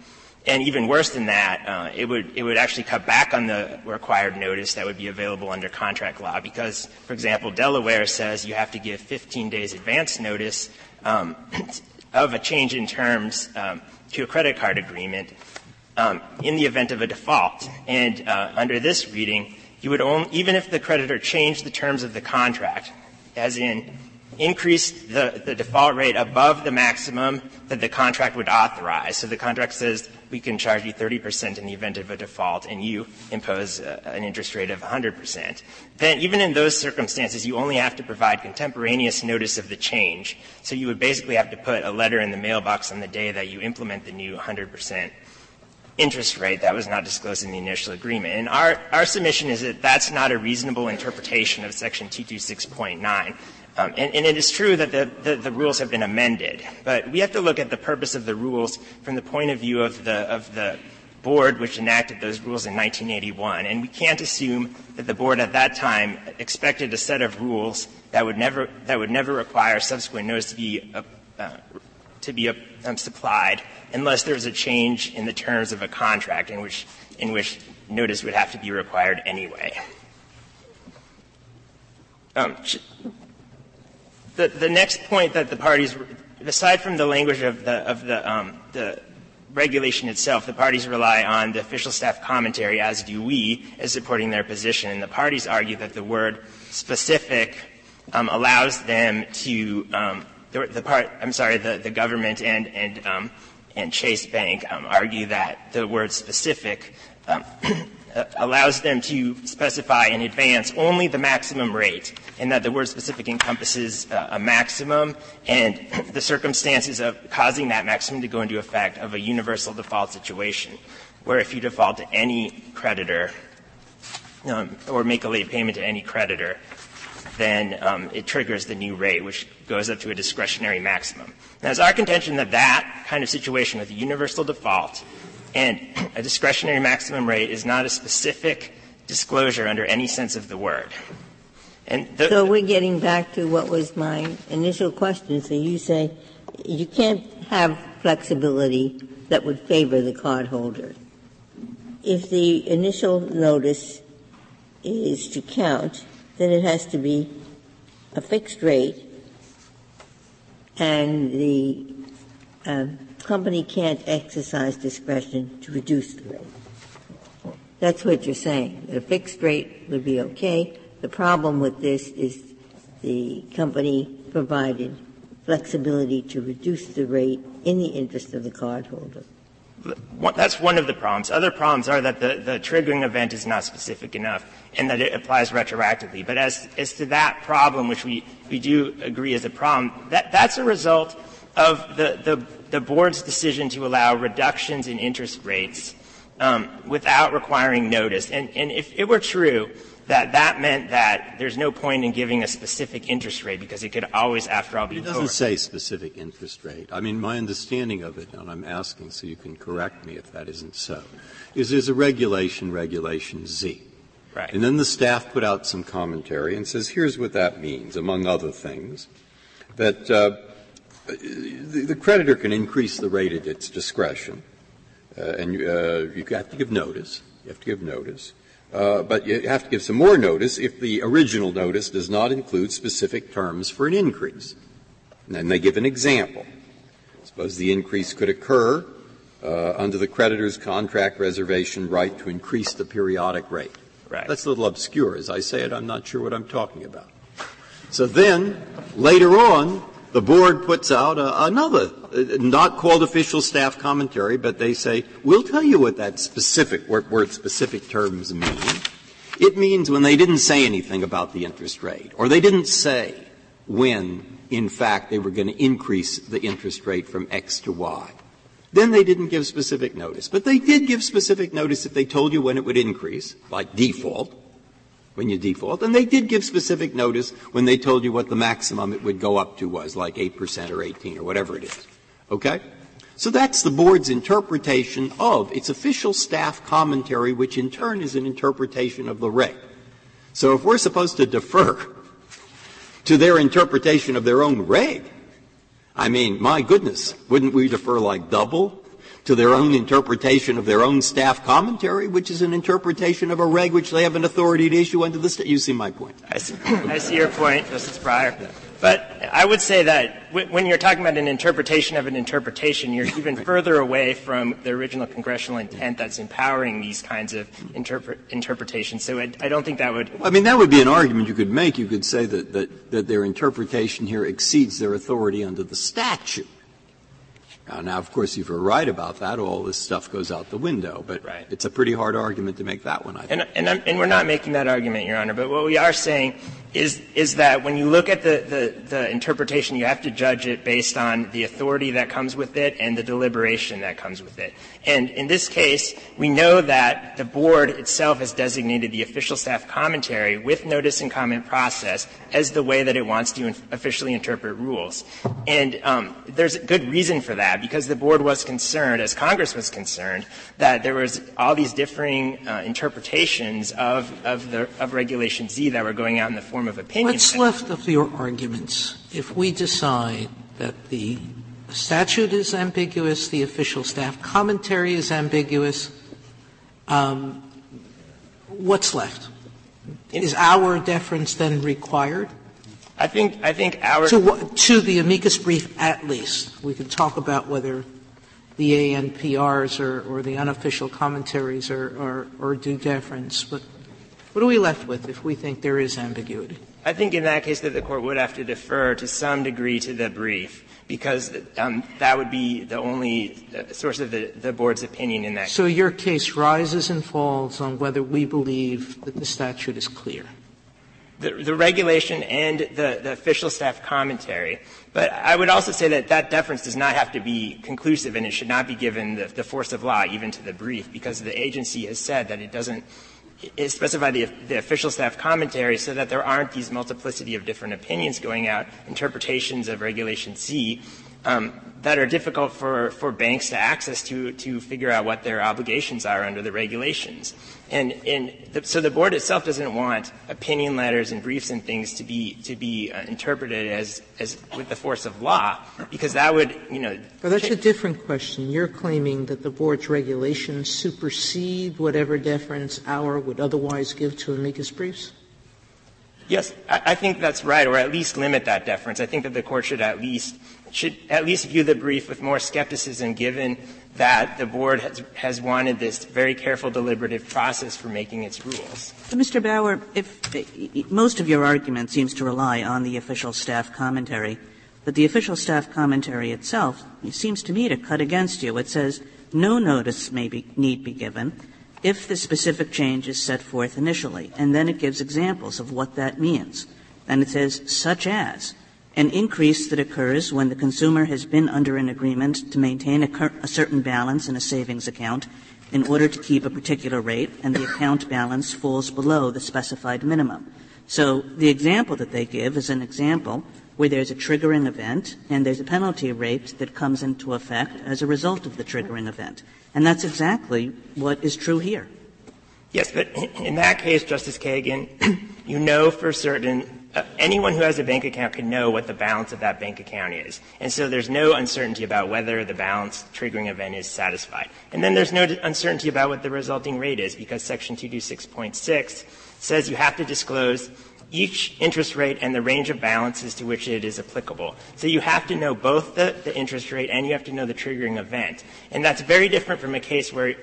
And even worse than that, uh, it would it would actually cut back on the required notice that would be available under contract law because, for example, Delaware says you have to give 15 days advance notice um, of a change in terms um, to a credit card agreement um, in the event of a default. And uh, under this reading, you would only, even if the creditor changed the terms of the contract, as in increased the, the default rate above the maximum that the contract would authorize. So the contract says we can charge you 30% in the event of a default and you impose uh, an interest rate of 100%. Then even in those circumstances, you only have to provide contemporaneous notice of the change. So you would basically have to put a letter in the mailbox on the day that you implement the new 100% interest rate that was not disclosed in the initial agreement. And our, our submission is that that's not a reasonable interpretation of section 226.9. Um, and, it is true that the, rules have been amended, but we have to look at the purpose of the rules from the point of view of the, board which enacted those rules in 1981. And we can't assume that the board at that time expected a set of rules that would never, that would never require subsequent notice to be, uh, uh, to be uh, um, supplied unless there was a change in the terms of a contract in which, in which notice would have to be required anyway. The, the next point that the parties, aside from the language of the, of the, um, the regulation itself, the parties rely on the official staff commentary, as do we, as supporting their position. And the parties argue that the word specific um, allows them to, um, the, the, part, I'm sorry, the, the government and, and, um, and Chase Bank um, argue that the word specific um, allows them to specify in advance only the maximum rate, and that the word specific encompasses uh, a maximum and the circumstances of causing that maximum to go into effect of a universal default situation, where if you default to any creditor um, or make a late payment to any creditor, then um, it triggers the new rate, which goes up to a discretionary maximum. Now, it's our contention that that kind of situation with a universal default and a discretionary maximum rate is not a specific disclosure under any sense of the word. And the, so we're getting back to what was my initial question. So you say you can't have flexibility that would favor the cardholder. If the initial notice is to count, then it has to be a fixed rate, and the um, company can't exercise discretion to reduce the rate. That's what you're saying. A fixed rate would be okay. The problem with this is the company provided flexibility to reduce the rate in the interest of the cardholder. That's one of the problems. Other problems are that the, the triggering event is not specific enough and that it applies retroactively. But as, as to that problem, which we, we do agree is a problem, that, that's a result of the, the, the board's decision to allow reductions in interest rates um, without requiring notice. And, and if it were true that that meant that there's no point in giving a specific interest rate because it could always, after all, be It doesn't say specific interest rate. I mean, my understanding of it, and I'm asking so you can correct me if that isn't so, is there's a regulation, Regulation Z. Right. And then the staff put out some commentary and says, here's what that means, among other things, that uh, the, creditor can increase the rate at its discretion, uh, and uh, you have to give notice. You have to give notice. Uh, but you have to give some more notice if the original notice does not include specific terms for an increase. And then they give an example. Suppose the increase could occur uh, under the creditor's contract reservation right to increase the periodic rate. Right. That's a little obscure. As I say it, I'm not sure what I'm talking about. So then, later on, the board puts out a, another, uh, not called official staff commentary, but they say, we'll tell you what that specific, word, word specific terms mean. It means when they didn't say anything about the interest rate, or they didn't say when, in fact, they were going to increase the interest rate from X to Y. Then they didn't give specific notice. But they did give specific notice if they told you when it would increase, like default when you default. And they did give specific notice when they told you what the maximum it would go up to was, like 8% or 18 or whatever it is. Okay? So that's the board's interpretation of its official staff commentary, which in turn is an interpretation of the reg. So if we're supposed to defer to their interpretation of their own reg, I mean, my goodness, wouldn't we defer like double to their own interpretation of their own staff commentary, which is an interpretation of a reg which they have an authority to issue under the state. You see my point. I see, I see your point, Justice Breyer. But I would say that when you're talking about an interpretation of an interpretation, you're even further away from the original congressional intent that's empowering these kinds of interpre- interpretations. So I, I, don't think that would. I mean, that would be an argument you could make. You could say that, that, that their interpretation here exceeds their authority under the statute. Uh, now, of course, if you're right about that, all this stuff goes out the window. But right. it's a pretty hard argument to make that one, I think. And, and, and, we're not making that argument, Your Honor. But what we are saying is, is that when you look at the, the, the interpretation, you have to judge it based on the authority that comes with it and the deliberation that comes with it. And in this case, we know that the board itself has designated the official staff commentary with notice and comment process as the way that it wants to officially interpret rules. And um, there's a good reason for that because the board was concerned, as Congress was concerned, that there was all these differing uh, interpretations of, of, the, of Regulation Z that were going out in the form of opinion. What's left of your arguments if we decide that the statute is ambiguous, the official staff commentary is ambiguous? Um, what's left? Is our deference then required? I think, I think our. To, to the amicus brief at least. We can talk about whether the ANPRs or, or the unofficial commentaries are, are, are due deference, but what are we left with if we think there is ambiguity? I think in that case that the court would have to defer to some degree to the brief because um, that would be the only source of the, the, board's opinion in that. So case. your case rises and falls on whether we believe that the statute is clear. The, the regulation and the, the, official staff commentary. But I would also say that that deference does not have to be conclusive and it should not be given the, the force of law even to the brief because the agency has said that it doesn't specify the, the, official staff commentary so that there aren't these multiplicity of different opinions going out, interpretations of Regulation Z. um, that are difficult for, for banks to access to, to figure out what their obligations are under the regulations. And, and the, so the board itself doesn't want opinion letters and briefs and things to be, to be uh, interpreted as, as with the force of law, because that would, you know. But that's a different question. You're claiming that the board's regulations supersede whatever deference our would otherwise give to amicus briefs? Yes, I, I think that's right, or at least limit that deference. I think that the court should at least should at least view the brief with more skepticism given that the board has, has wanted this very careful deliberative process for making its rules. Mr. Bauer, if most of your argument seems to rely on the official staff commentary, but the official staff commentary itself it seems to me to cut against you. It says no notice may be, need be given if the specific change is set forth initially, and then it gives examples of what that means. And it says such as an increase that occurs when the consumer has been under an agreement to maintain a, cur- a certain balance in a savings account in order to keep a particular rate, and the account balance falls below the specified minimum. So the example that they give is an example where there's a triggering event and there's a penalty rate that comes into effect as a result of the triggering event. And that's exactly what is true here. Yes, but in that case, Justice Kagan, you know for certain anyone who has a bank account can know what the balance of that bank account is. And so there's no uncertainty about whether the balance triggering event is satisfied. And then there's no uncertainty about what the resulting rate is because section 226.6 says you have to disclose each interest rate and the range of balances to which it is applicable. So you have to know both the, the interest rate and you have to know the triggering event. And that's very different from a case where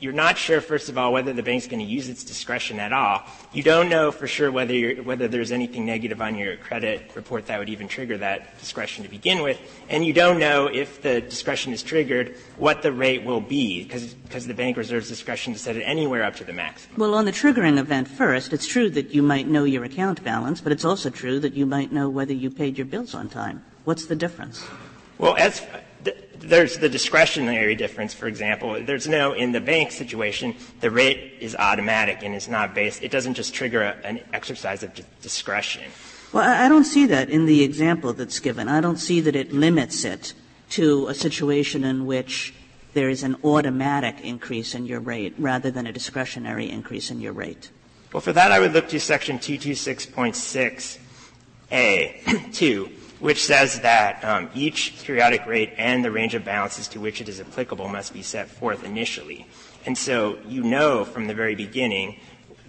you're not sure, first of all, whether the bank's going to use its discretion at all. You don't know for sure whether, whether there's anything negative on your credit report that would even trigger that discretion to begin with. And you don't know if the discretion is triggered, what the rate will be, because the bank reserves discretion to set it anywhere up to the maximum. Well, on the triggering event first, it's true that you might know your account balance, but it's also true that you might know whether you paid your bills on time. What's the difference? Well, as there's the discretionary difference, for example. There's no, in the bank situation, the rate is automatic and it's not based, it doesn't just trigger a, an exercise of discretion. Well, I don't see that in the example that's given. I don't see that it limits it to a situation in which there is an automatic increase in your rate rather than a discretionary increase in your rate. Well, for that, I would look to section 226.6A, 2 which says that um, each periodic rate and the range of balances to which it is applicable must be set forth initially. And so you know from the very beginning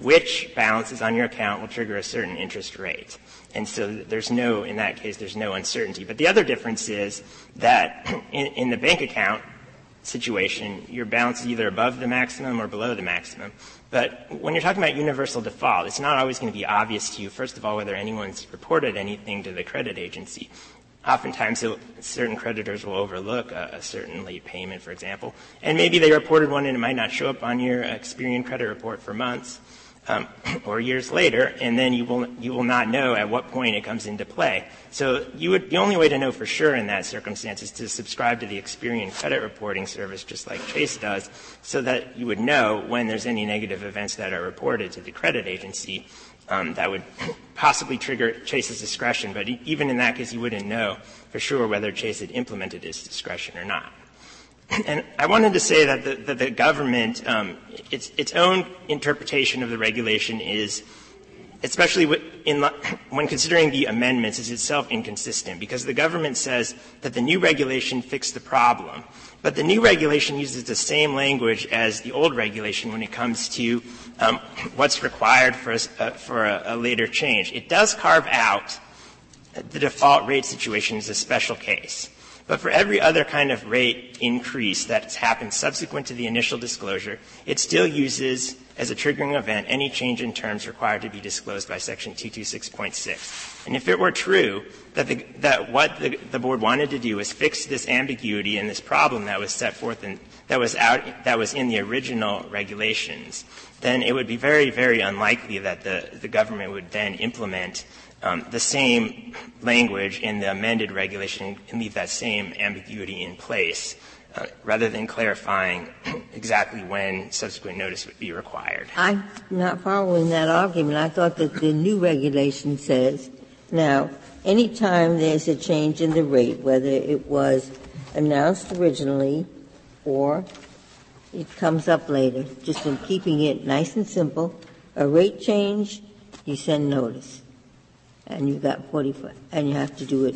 which balances on your account will trigger a certain interest rate. And so there's no, in that case, there's no uncertainty. But the other difference is that in, in the bank account situation, your balance is either above the maximum or below the maximum. But when you're talking about universal default, it's not always going to be obvious to you, first of all, whether anyone's reported anything to the credit agency. Oftentimes, certain creditors will overlook a, a, certain late payment, for example, and maybe they reported one and it might not show up on your uh, Experian credit report for months um, or years later, and then you will, you will not know at what point it comes into play. So you would, the only way to know for sure in that circumstance is to subscribe to the Experian credit reporting service, just like Chase does, so that you would know when there's any negative events that are reported to the credit agency um, that would possibly trigger Chase's discretion. But even in that case, you wouldn't know for sure whether Chase had implemented his discretion or not. And I wanted to say that the, that the government, um, its, its own interpretation of the regulation is, especially in, when considering the amendments, is itself inconsistent because the government says that the new regulation fixed the problem. But the new regulation uses the same language as the old regulation when it comes to um, what's required for, a, uh, for a, a later change. It does carve out the default rate situation as a special case. But for every other kind of rate increase that's happened subsequent to the initial disclosure, it still uses as a triggering event any change in terms required to be disclosed by section 226.6. And if it were true that, the, that what the, board wanted to do was fix this ambiguity and this problem that was set forth in, that was out, that was in the original regulations, then it would be very, very unlikely that the government would then implement um, the same language in the amended regulation and leave that same ambiguity in place, uh, rather than clarifying exactly when subsequent notice would be required. I'm not following that argument. I thought that the new regulation says now, anytime there's a change in the rate, whether it was announced originally or it comes up later, just in keeping it nice and simple, a rate change, you send notice and you've got 45, and you have to do it,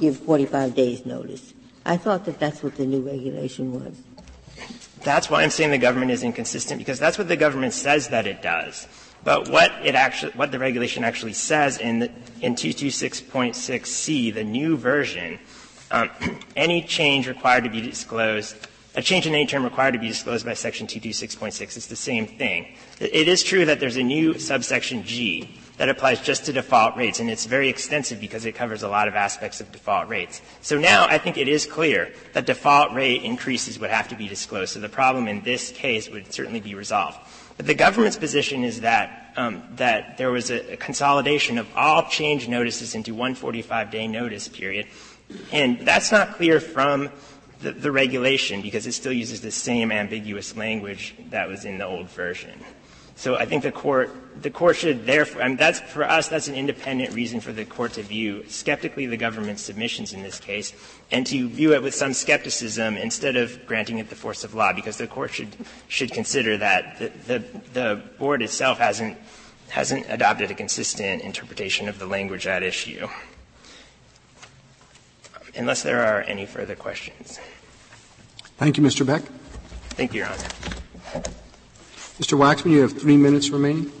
give 45 days notice. I thought that that's what the new regulation was. That's why I'm saying the government is inconsistent, because that's what the government says that it does. But what it actually, what the regulation actually says in in 226.6c, the new version, um, any change required to be disclosed, a change in any term required to be disclosed by section 226.6 is the same thing. It is true that there's a new subsection G, that applies just to default rates, and it's very extensive because it covers a lot of aspects of default rates. So now I think it is clear that default rate increases would have to be disclosed. So the problem in this case would certainly be resolved. But the government's position is that, um, that there was a, consolidation of all change notices into one 45-day notice period, and that's not clear from the, the regulation because it still uses the same ambiguous language that was in the old version. So I think the court, the court should therefore, I mean, that's, for us, that's an independent reason for the court to view skeptically the government's submissions in this case and to view it with some skepticism instead of granting it the force of law because the court should, should consider that the, the, the board itself hasn't, hasn't adopted a consistent interpretation of the language at issue. Unless there are any further questions. Thank you, Mr. Beck. Thank you, Your Honor. Mr. Waxman, you have three minutes remaining.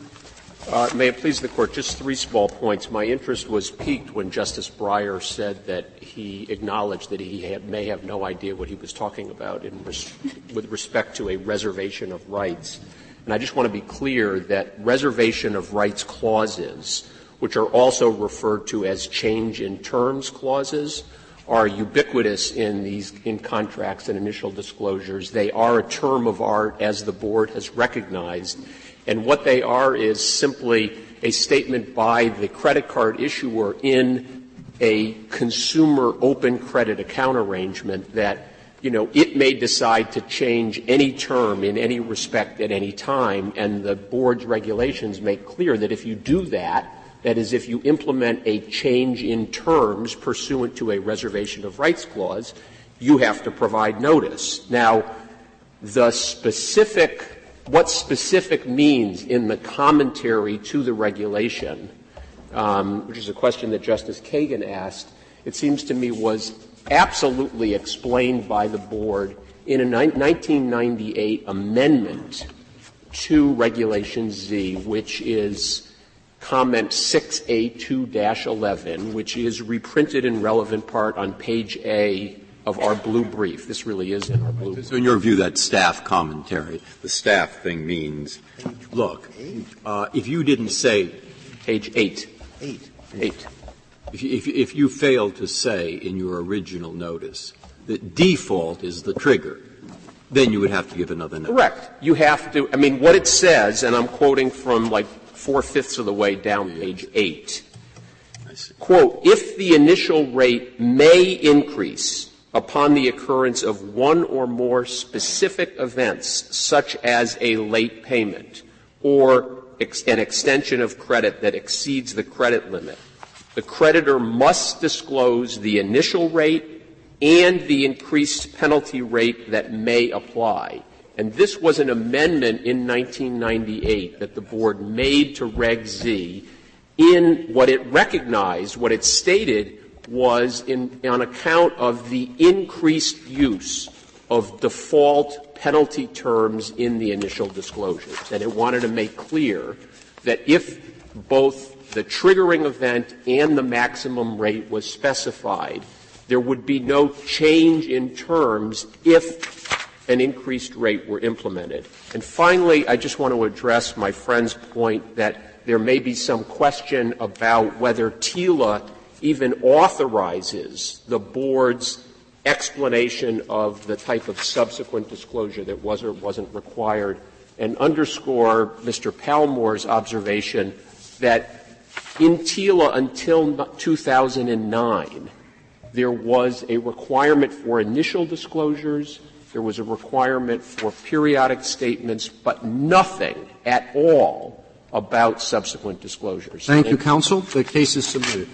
Uh, may it please the court, just three small points. My interest was piqued when Justice Breyer said that he acknowledged that he had, may have no idea what he was talking about res- with respect to a reservation of rights. And I just want to be clear that reservation of rights clauses, which are also referred to as change in terms clauses, are ubiquitous in these in contracts and initial disclosures. They are a term of art as the board has recognized. And what they are is simply a statement by the credit card issuer in a consumer open credit account arrangement that you know, it may decide to change any term in any respect at any time, and the board's regulations make clear that if you do that, that is, if you implement a change in terms pursuant to a reservation of rights clause, you have to provide notice. Now, the specific, what specific means in the commentary to the regulation, um, which is a question that Justice Kagan asked, it seems to me was absolutely explained by the board in a 1998 amendment to Regulation Z, which is comment 6A2-11, which is reprinted in relevant part on page A of our blue brief. This really is in our blue brief. So in your view, that staff commentary, the staff thing means, look, uh, if you didn't say page 8. 8. 8. If you, if, if you failed to say in your original notice that default is the trigger, then you would have to give another notice. Correct. You have to, I mean, what it says, and I'm quoting from like four fifths of the way down page eight. Quote, if the initial rate may increase upon the occurrence of one or more specific events, such as a late payment or ex- an extension of credit that exceeds the credit limit, the creditor must disclose the initial rate and the increased penalty rate that may apply. And this was an amendment in 1998 that the board made to Reg Z in what it recognized, what it stated was in, on account of the increased use of default penalty terms in the initial disclosures. And it wanted to make clear that if both the triggering event and the maximum rate was specified, there would be no change in terms if an increased rate were implemented. And finally, I just want to address my friend's point that there may be some question about whether TILA even authorizes the board's explanation of the type of subsequent disclosure that was or wasn't required and underscore Mr. Palmore's observation that in TILA until 2009, there was a requirement for initial disclosures, there was a requirement for periodic statements, but nothing at all about subsequent disclosures. Thank you, counsel. The case is submitted.